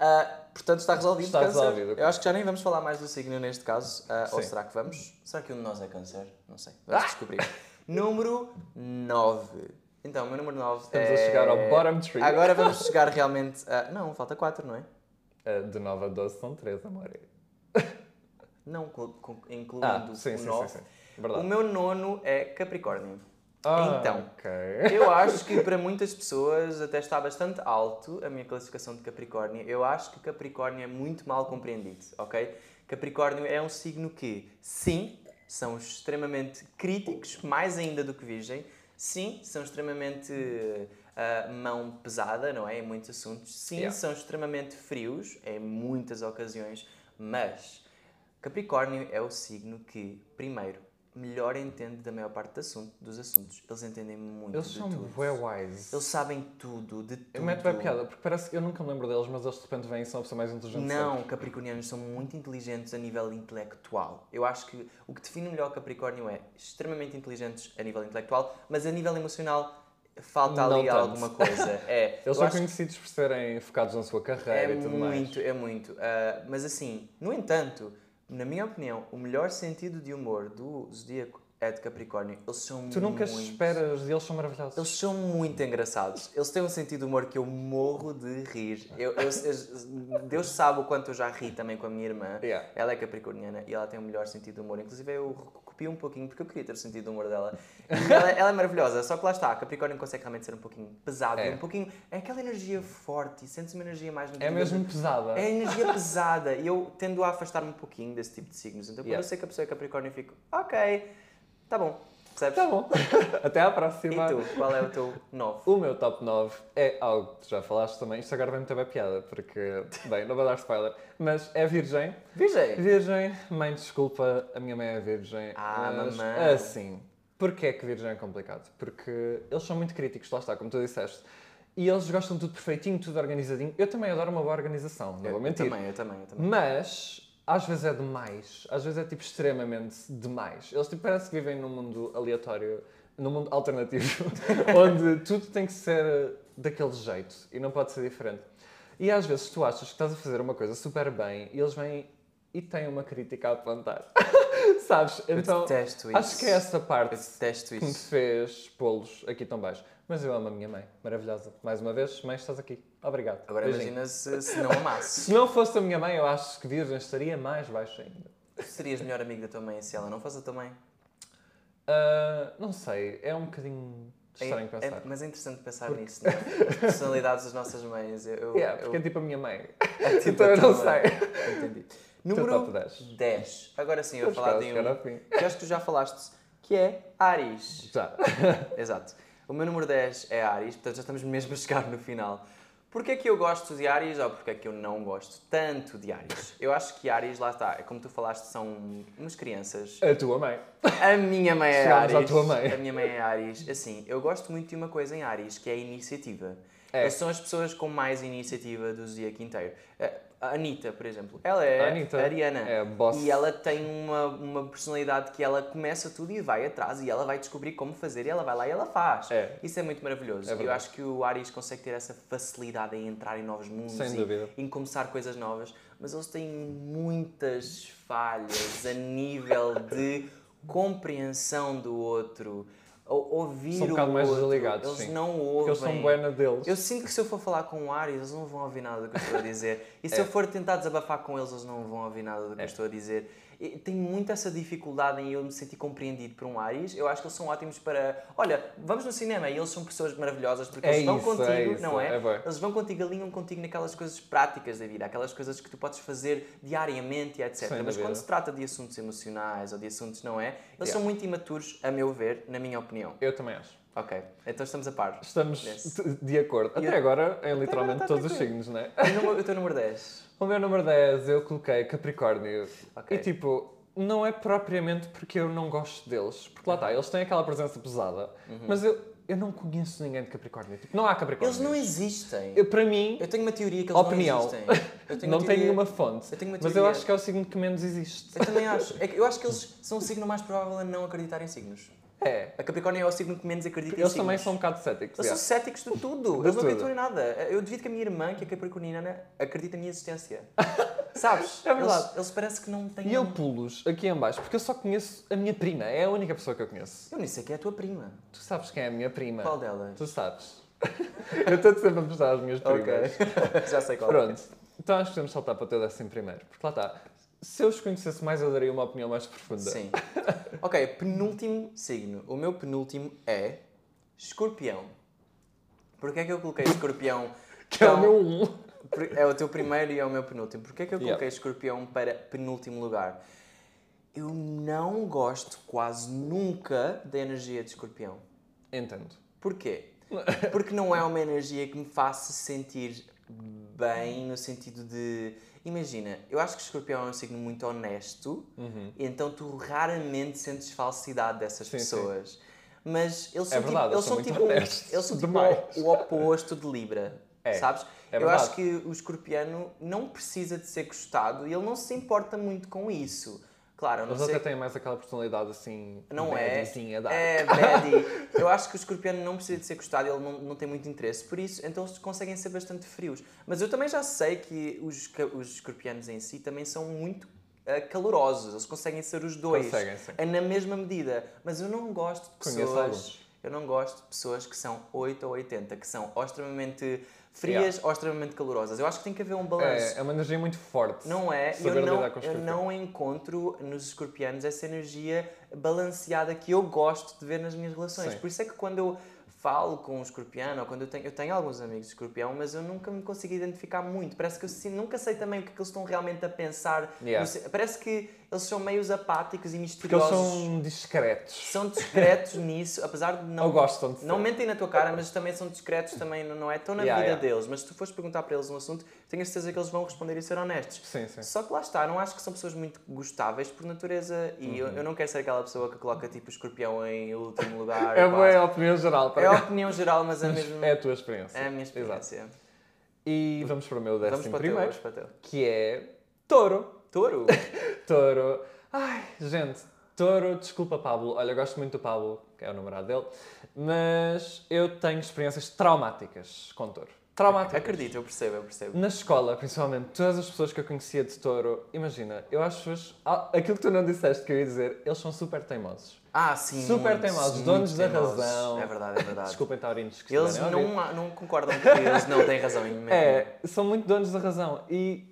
Ah, portanto, está resolvido. Está câncer. resolvido. Eu acho que já nem vamos falar mais do signo neste caso. Ah, ou será que vamos? Será que um de nós é câncer? Não sei. Vamos descobrir. número 9. Então, o meu número 9 Estamos é... a chegar ao bottom tree. Agora vamos chegar realmente a... Não, falta 4, não é? Ah, De 9 a 12 são 3, amor. Não, incluindo Ah, sim, o sim, 9. sim, sim. O meu nono é Capricórnio. Ah, então. ok. Eu acho que para muitas pessoas até está bastante alto a minha classificação de Capricórnio. Eu acho que Capricórnio é muito mal compreendido, ok? Capricórnio é um signo que, sim, são extremamente críticos, mais ainda do que Virgem. Sim, são extremamente ah, mão pesada, não é? Em muitos assuntos. Sim, Yeah. são extremamente frios em muitas ocasiões. Mas Capricórnio é o signo que, primeiro, melhor entende da maior parte do assunto- dos assuntos. Eles entendem muito Eles de são tudo. bué wise. Eles sabem tudo, de tudo. Eu meto bem piada, porque parece que eu nunca me lembro deles, mas eles de repente vêm e são a pessoa mais inteligente Não, sempre. capricornianos são muito inteligentes a nível intelectual. Eu acho que o que define melhor Capricórnio é extremamente inteligentes a nível intelectual, mas a nível emocional falta Não ali tanto. alguma coisa. É, Eles são acho que conhecidos por serem focados na sua carreira é e tudo muito, mais. é muito. Ah, mas assim, no entanto, na minha opinião, o melhor sentido de humor do Zodíaco é de Capricórnio. Eles são Tu nunca muito... esperas e eles são maravilhosos. Eles são muito engraçados. Eles têm um sentido de humor que eu morro de rir. Eu, eu- eu- Deus sabe o quanto eu já ri também com a minha irmã. Yeah. Ela é capricorniana e ela tem o melhor sentido de humor. Inclusive eu copio um pouquinho porque eu queria ter o sentido de humor dela. Ela, ela é maravilhosa, só que lá está, Capricórnio consegue realmente ser um pouquinho pesado, É. um pouquinho. É aquela energia forte e sentes uma energia mais É mesmo pesada. É energia pesada e eu tendo a afastar-me um pouquinho desse tipo de signos. Então quando Yeah. eu sei que a pessoa é Capricórnio, eu fico, ok, tá bom, percebes? Tá bom. Até à E próxima. tu, qual é o teu 9? O meu top 9 é algo que tu já falaste também. Isto agora vai muito bem piada, porque, bem, não vou dar spoiler, mas é virgem. Virgem. Virgem, mãe, desculpa, a minha mãe é virgem. Ah, mas, mamãe. Assim, Porquê é que Virgem é complicado? Porque eles são muito críticos, lá está, como tu disseste. E eles gostam de tudo perfeitinho, tudo organizadinho. Eu também adoro uma boa organização, não Eu, vou eu mentir. também, eu também, eu também. Mas às vezes é demais. Às vezes é tipo extremamente demais. Eles tipo, parece que vivem num mundo aleatório, num mundo alternativo, onde tudo tem que ser daquele jeito e não pode ser diferente. E às vezes tu achas que estás a fazer uma coisa super bem e eles vêm e têm uma crítica a apontar. Sabes? Eu Então detesto isso. acho que é essa parte Eu detesto que me isso. fez pô-los aqui tão baixo. Mas eu amo a minha mãe, maravilhosa. Mais uma vez, mãe, estás aqui. Obrigado. Agora Beijinho. imagina se, se não amasses. Se não fosse a minha mãe, eu acho que Virgem estaria mais baixo ainda. Serias melhor amigo da tua mãe se ela não fosse a tua mãe? Ah, não sei, é um bocadinho É- estranho é- pensar. mas é interessante pensar nisso, não é? As personalidades das nossas mães. Eu, eu, Yeah, porque é eu, tipo a minha mãe. é tipo então eu não mãe. sei. Entendi. Número top 10. 10. Agora sim, eu vou falar de um que acho que tu já falaste, que é Ares. Já. Exato. O meu número 10 é Ares, portanto já estamos mesmo a chegar no final. Porquê é que eu gosto de Ares ou porquê é que eu não gosto tanto de Ares? Eu acho que Ares, lá está, é como tu falaste, são umas crianças. A tua mãe. A minha mãe é Ares. à tua mãe. A minha mãe é Ares. Assim, eu gosto muito de uma coisa em Ares, que é a iniciativa. É. São as pessoas com mais iniciativa do zodíaco inteiro. A Anitta, por exemplo, ela é A Anitta ariana. é a boss. E ela tem uma, uma personalidade que ela começa tudo e vai atrás e ela vai descobrir como fazer e ela vai lá e ela faz. É. Isso é muito maravilhoso. É eu acho que o Ares consegue ter essa facilidade em entrar em novos mundos Sem e dúvida. em começar coisas novas, mas eles têm muitas falhas a nível de compreensão do outro, ou- ouvir São um o bocado mais desligados, Eles sim. não ouvem. Eles são buena deles. Eu sinto que se eu for falar com o Ares, eles não vão ouvir nada do que eu estou a dizer. E se É. eu for tentar desabafar com eles, eles não vão ouvir nada do que É. eu estou a dizer. Tenho muito essa dificuldade em eu me sentir compreendido por um Ares. Eu acho que eles são ótimos para. Olha, vamos no cinema e eles são pessoas maravilhosas porque É eles vão isso, contigo, é isso, não é? é eles vão contigo, alinham contigo naquelas coisas práticas da vida, aquelas coisas que tu podes fazer diariamente e etc. Sem Mas quando se trata de assuntos emocionais ou de assuntos, não é? Eles Yeah. são muito imaturos, a meu ver, na minha opinião. Eu também acho. Ok, então estamos a par. Estamos de- acordo. Até eu- agora, em literalmente tá todos os signos, não é? E o teu número 10? O meu número 10 eu coloquei Capricórnio. Ok. E tipo, não é propriamente porque eu não gosto deles. Porque lá está, eles têm aquela presença pesada. Uhum. Mas eu, eu não conheço ninguém de Capricórnio. Tipo, não há Capricórnio. Eles não existem. Eu, para mim, Eu tenho uma teoria que eles Opinião. não existem. Eu tenho não tem nenhuma fonte. Eu tenho uma Mas eu acho que é o signo que menos existe. Eu também acho. É que eu acho que eles são o signo mais provável a não acreditar em signos. É. A Capricórnio é o signo que menos acredita em Eles também são um bocado céticos. Eles são céticos de tudo. Eles não acreditam em nada. Eu devido que a minha irmã, que é capricorniana, acredita na minha existência. Sabes? É verdade. Eles, eles parece que não têm... E eu pulos aqui em baixo porque eu só conheço a minha prima. É a única pessoa que eu conheço. Eu nem sei quem é a tua prima. Tu sabes quem é a minha prima? Qual delas? Tu sabes. eu estou sempre a mostrar as minhas primas. Ok. Já sei qual. é. Pronto. Então acho que podemos saltar para o teu décimo primeiro. Porque lá está. Se eu os conhecesse mais, eu daria uma opinião mais profunda. Sim. Ok, penúltimo signo. O meu penúltimo é Escorpião. Porquê é que eu coloquei Escorpião? Que é o meu um. É o teu primeiro e é o meu penúltimo. Porquê é que eu Yeah. coloquei Escorpião para penúltimo lugar? Eu não gosto quase nunca da energia de Escorpião. Entendo. Porquê? Porque não é uma energia que me faça sentir bem no sentido de. Imagina, eu acho que Escorpião é um signo muito honesto, e então tu raramente sentes falsidade dessas Sim, sim. pessoas. Mas eles É são verdade, tipo, eles são muito tipo, honestos. eles são tipo o, o oposto de Libra, É, sabes? é eu verdade. acho que o escorpiano não precisa de ser gostado e ele não se importa muito com isso. Claro, não Eles sei... até têm mais aquela personalidade assim. Não é. badzinha da É, baddie. Eu acho que o escorpiano não precisa de ser gostado, ele não, não tem muito interesse. Por isso, então eles conseguem ser bastante frios. Mas eu também já sei que os, os escorpianos em si também são muito ah, calorosos. Eles conseguem ser os dois. Conseguem, sim. É na mesma medida. Mas eu não gosto de pessoas... Eu não gosto de pessoas que são 8 ou 80, que são ou extremamente frias ou extremamente calorosas. Eu acho que tem que haver um balanço. É, é uma energia muito forte. Não é? Eu não, eu não encontro nos escorpianos essa energia balanceada que eu gosto de ver nas minhas relações. Sim. Por isso é que quando eu falo com um escorpião, ou quando eu tenho, eu tenho alguns amigos de escorpião, mas eu nunca me consigo identificar muito. Parece que eu assim, nunca sei também o que é que eles estão realmente a pensar. Yeah. No Parece que eles são meios apáticos e Porque eles misteriosos. são discretos. São discretos nisso, apesar de não. Ou gostam de ser. Não mentem na tua cara, mas também são discretos, também não- é? Estão na Yeah, vida yeah. deles. Mas se tu fores perguntar para eles um assunto, tenho a certeza que eles vão responder e ser honestos. Sim, sim. Só que lá está, não acho que são pessoas muito gostáveis por natureza e Uhum. eu, eu não quero ser aquela pessoa que coloca tipo o escorpião em último lugar. É pá. boa a opinião geral. Para a opinião geral, mas é mesmo. É a tua experiência. É a minha Exato. experiência. E vamos para o meu Vamos décimo para o teu, primeiro, vamos para teu. que é touro. Touro? Touro. Ai, gente, touro, desculpa Pablo. Olha, eu gosto muito do Pablo, que é o namorado dele, mas eu tenho experiências traumáticas com touro. Traumáticas. Acredito, eu percebo, eu percebo. Na escola, principalmente, todas as pessoas que eu conhecia de touro, imagina, eu acho ah, aquilo que tu não disseste que eu ia dizer, eles são super teimosos. Ah, sim. Super muito, teimosos, donos da teimosos. razão. É verdade, é verdade. Desculpem, taurinos, que Eles não, não concordam que eles não têm razão em mim. É, são muito donos da razão. E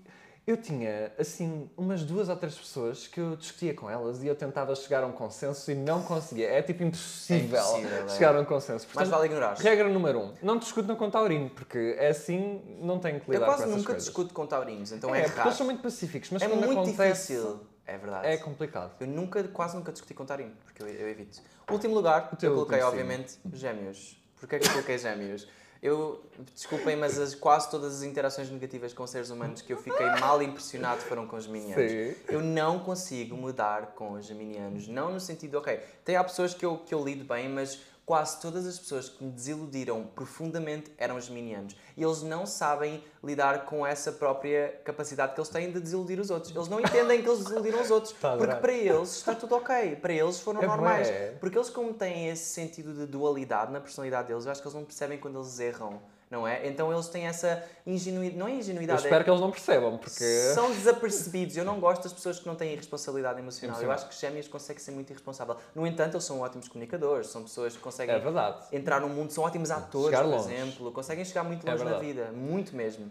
eu tinha, assim, umas duas ou três pessoas que eu discutia com elas e eu tentava chegar a um consenso e não conseguia. É tipo impossível, É impossível, é. chegar a um consenso. Mas Portanto, vale ignorar. regra número um, não discutam com taurino, porque é assim, não tenho que Eu lidar quase com essas nunca coisas. discuto com taurinos, então é, é, raro. eles são muito pacíficos, mas É quando muito acontece, difícil. É verdade. é complicado. Eu nunca, quase nunca discuti com taurino, porque eu, eu evito. Último lugar, O teu eu coloquei, obviamente, gêmeos. Porquê que eu coloquei gêmeos? Eu, desculpem, mas as, quase todas as interações negativas com seres humanos que eu fiquei mal impressionado foram com os geminianos. Sim. Eu não consigo mudar com os geminianos. Não no sentido, ok, tem há pessoas que eu, que eu lido bem, mas quase todas as pessoas que me desiludiram profundamente eram geminianos. E eles não sabem lidar com essa própria capacidade que eles têm de desiludir os outros. Eles não entendem que eles desiludiram os outros. A porque para eles está tudo ok. Para eles foram É normais. bué. Porque eles, como têm esse sentido de dualidade na personalidade deles, eu acho que eles não percebem quando eles erram. Não é? Então eles têm essa ingenuidade. Não é Eu ingenuidade, espero é... que eles não percebam, porque... São desapercebidos. Eu não gosto das pessoas que não têm responsabilidade emocional. Eu Emocional. acho que gêmeos conseguem ser muito irresponsável. No entanto, eles são ótimos comunicadores, são pessoas que conseguem É verdade. entrar num mundo, são ótimos atores, por exemplo, conseguem chegar muito É longe na verdade. vida, muito mesmo.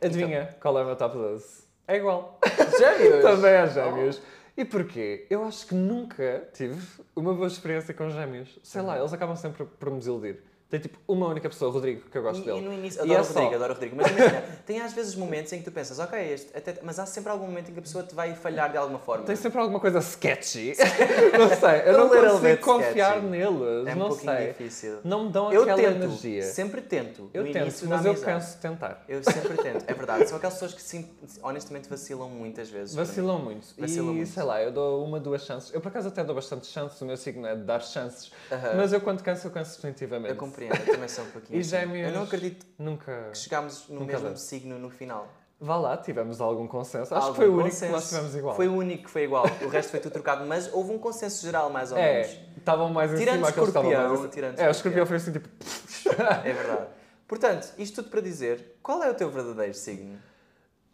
Adivinha qual é o meu top 12? É igual. Gêmeos! Também é gêmeos. E porquê? Eu acho que nunca tive uma boa experiência com gêmeos. Sei lá, eles acabam sempre por me desiludir. Tem tipo uma única pessoa, Rodrigo, que eu gosto E, dele. e no início, E adoro é o Rodrigo, só. adoro o Rodrigo. Mas imagina, tem às vezes momentos em que tu pensas, ok, este, até, mas há sempre algum momento em que a pessoa te vai falhar de alguma forma. Tem sempre alguma coisa sketchy. não sei, eu não consigo confiar sketchy. neles. é um não pouquinho sei. difícil. Não me dão Eu aquela tento, energia. sempre tento. Eu no tento, mas eu canso de tentar. Eu sempre tento, é verdade. São aquelas pessoas que sim, honestamente vacilam muitas vezes. Vacilam muito. Vacilam e muito. sei lá, eu dou uma, duas chances. Eu por acaso até dou bastante chances, o meu signo é de dar chances. Aham. Mas eu quando canso, eu canso definitivamente. Eu compreendo, eu também sou um pouquinho. E assim. gêmeos. Eu não acredito Nunca. que chegámos no Nunca mesmo dá. signo no final. Vá lá, tivemos algum consenso. Acho Algum que foi o único consenso. que nós tivemos igual. Foi o único que foi igual. O resto foi tudo trocado, mas houve um consenso geral, mais ou É, menos. estavam mais em Tirando cima aqueles que estavam mais tirando É, o escorpião foi assim tipo. É verdade. Portanto, isto tudo para dizer, qual é o teu verdadeiro signo?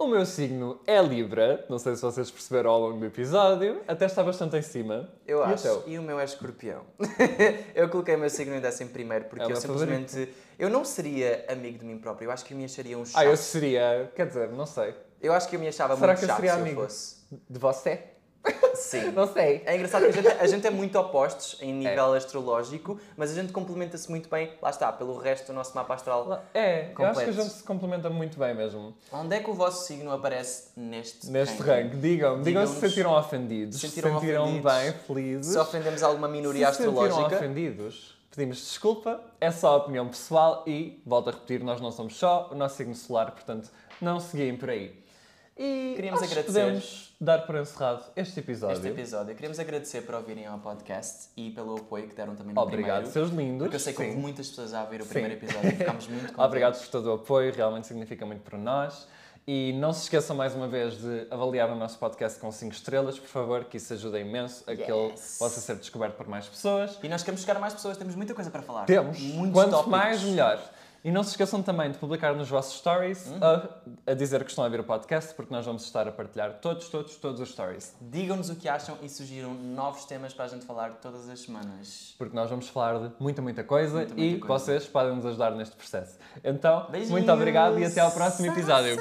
O meu signo é Libra, não sei se vocês perceberam ao longo do episódio, até está bastante em cima. Eu e acho. O? E o meu é escorpião. eu coloquei o meu signo em décimo primeiro porque É eu simplesmente. Eu não seria amigo de mim próprio. Eu acho que eu me acharia um chato. Ah, eu seria. Quer dizer, não sei. Eu acho que eu me achava Será muito chato seria se eu amigo? fosse. De você? Sim. Não sei. É engraçado que a gente, a gente é muito opostos em nível astrológico, mas a gente complementa-se muito bem, lá está, pelo resto do nosso mapa astral. É, eu acho que a gente se complementa muito bem mesmo. Onde é que o vosso signo aparece neste Neste ranking? Digam-me, digam se se sentiram ofendidos, se sentiram sentiram ofendidos, bem, felizes. Se ofendemos alguma minoria se sentiram astrológica, ofendidos, pedimos desculpa, é só opinião pessoal e, volto a repetir, nós não somos só o nosso signo solar, portanto, não seguiem por aí. E Queríamos agradecer. podemos dar por encerrado este episódio. este episódio. Queremos agradecer por ouvirem ao podcast e pelo apoio que deram também no Obrigado, primeiro. seus lindos. Porque eu sei que Sim. houve muitas pessoas a ouvir o Sim. primeiro episódio e ficámos muito contentes. Obrigado por todo o apoio, realmente significa muito para nós. E não se esqueçam mais uma vez de avaliar o nosso podcast com 5 estrelas, por favor, que isso ajuda imenso a que ele Yes. possa ser descoberto por mais pessoas. E nós queremos chegar a mais pessoas, temos muita coisa para falar. Temos. Muitos Quanto tópicos. mais, melhor. E não se esqueçam também de publicar nos vossos stories uhum. a, a, dizer que estão a ver o podcast, porque nós vamos estar a partilhar todos, todos, todos os stories. Digam-nos o que acham e sugiram novos temas para a gente falar todas as semanas. Porque nós vamos falar de muita, muita coisa muita, muita e coisa. vocês podem nos ajudar neste processo. Então, Beijinhos. muito obrigado e até ao próximo episódio.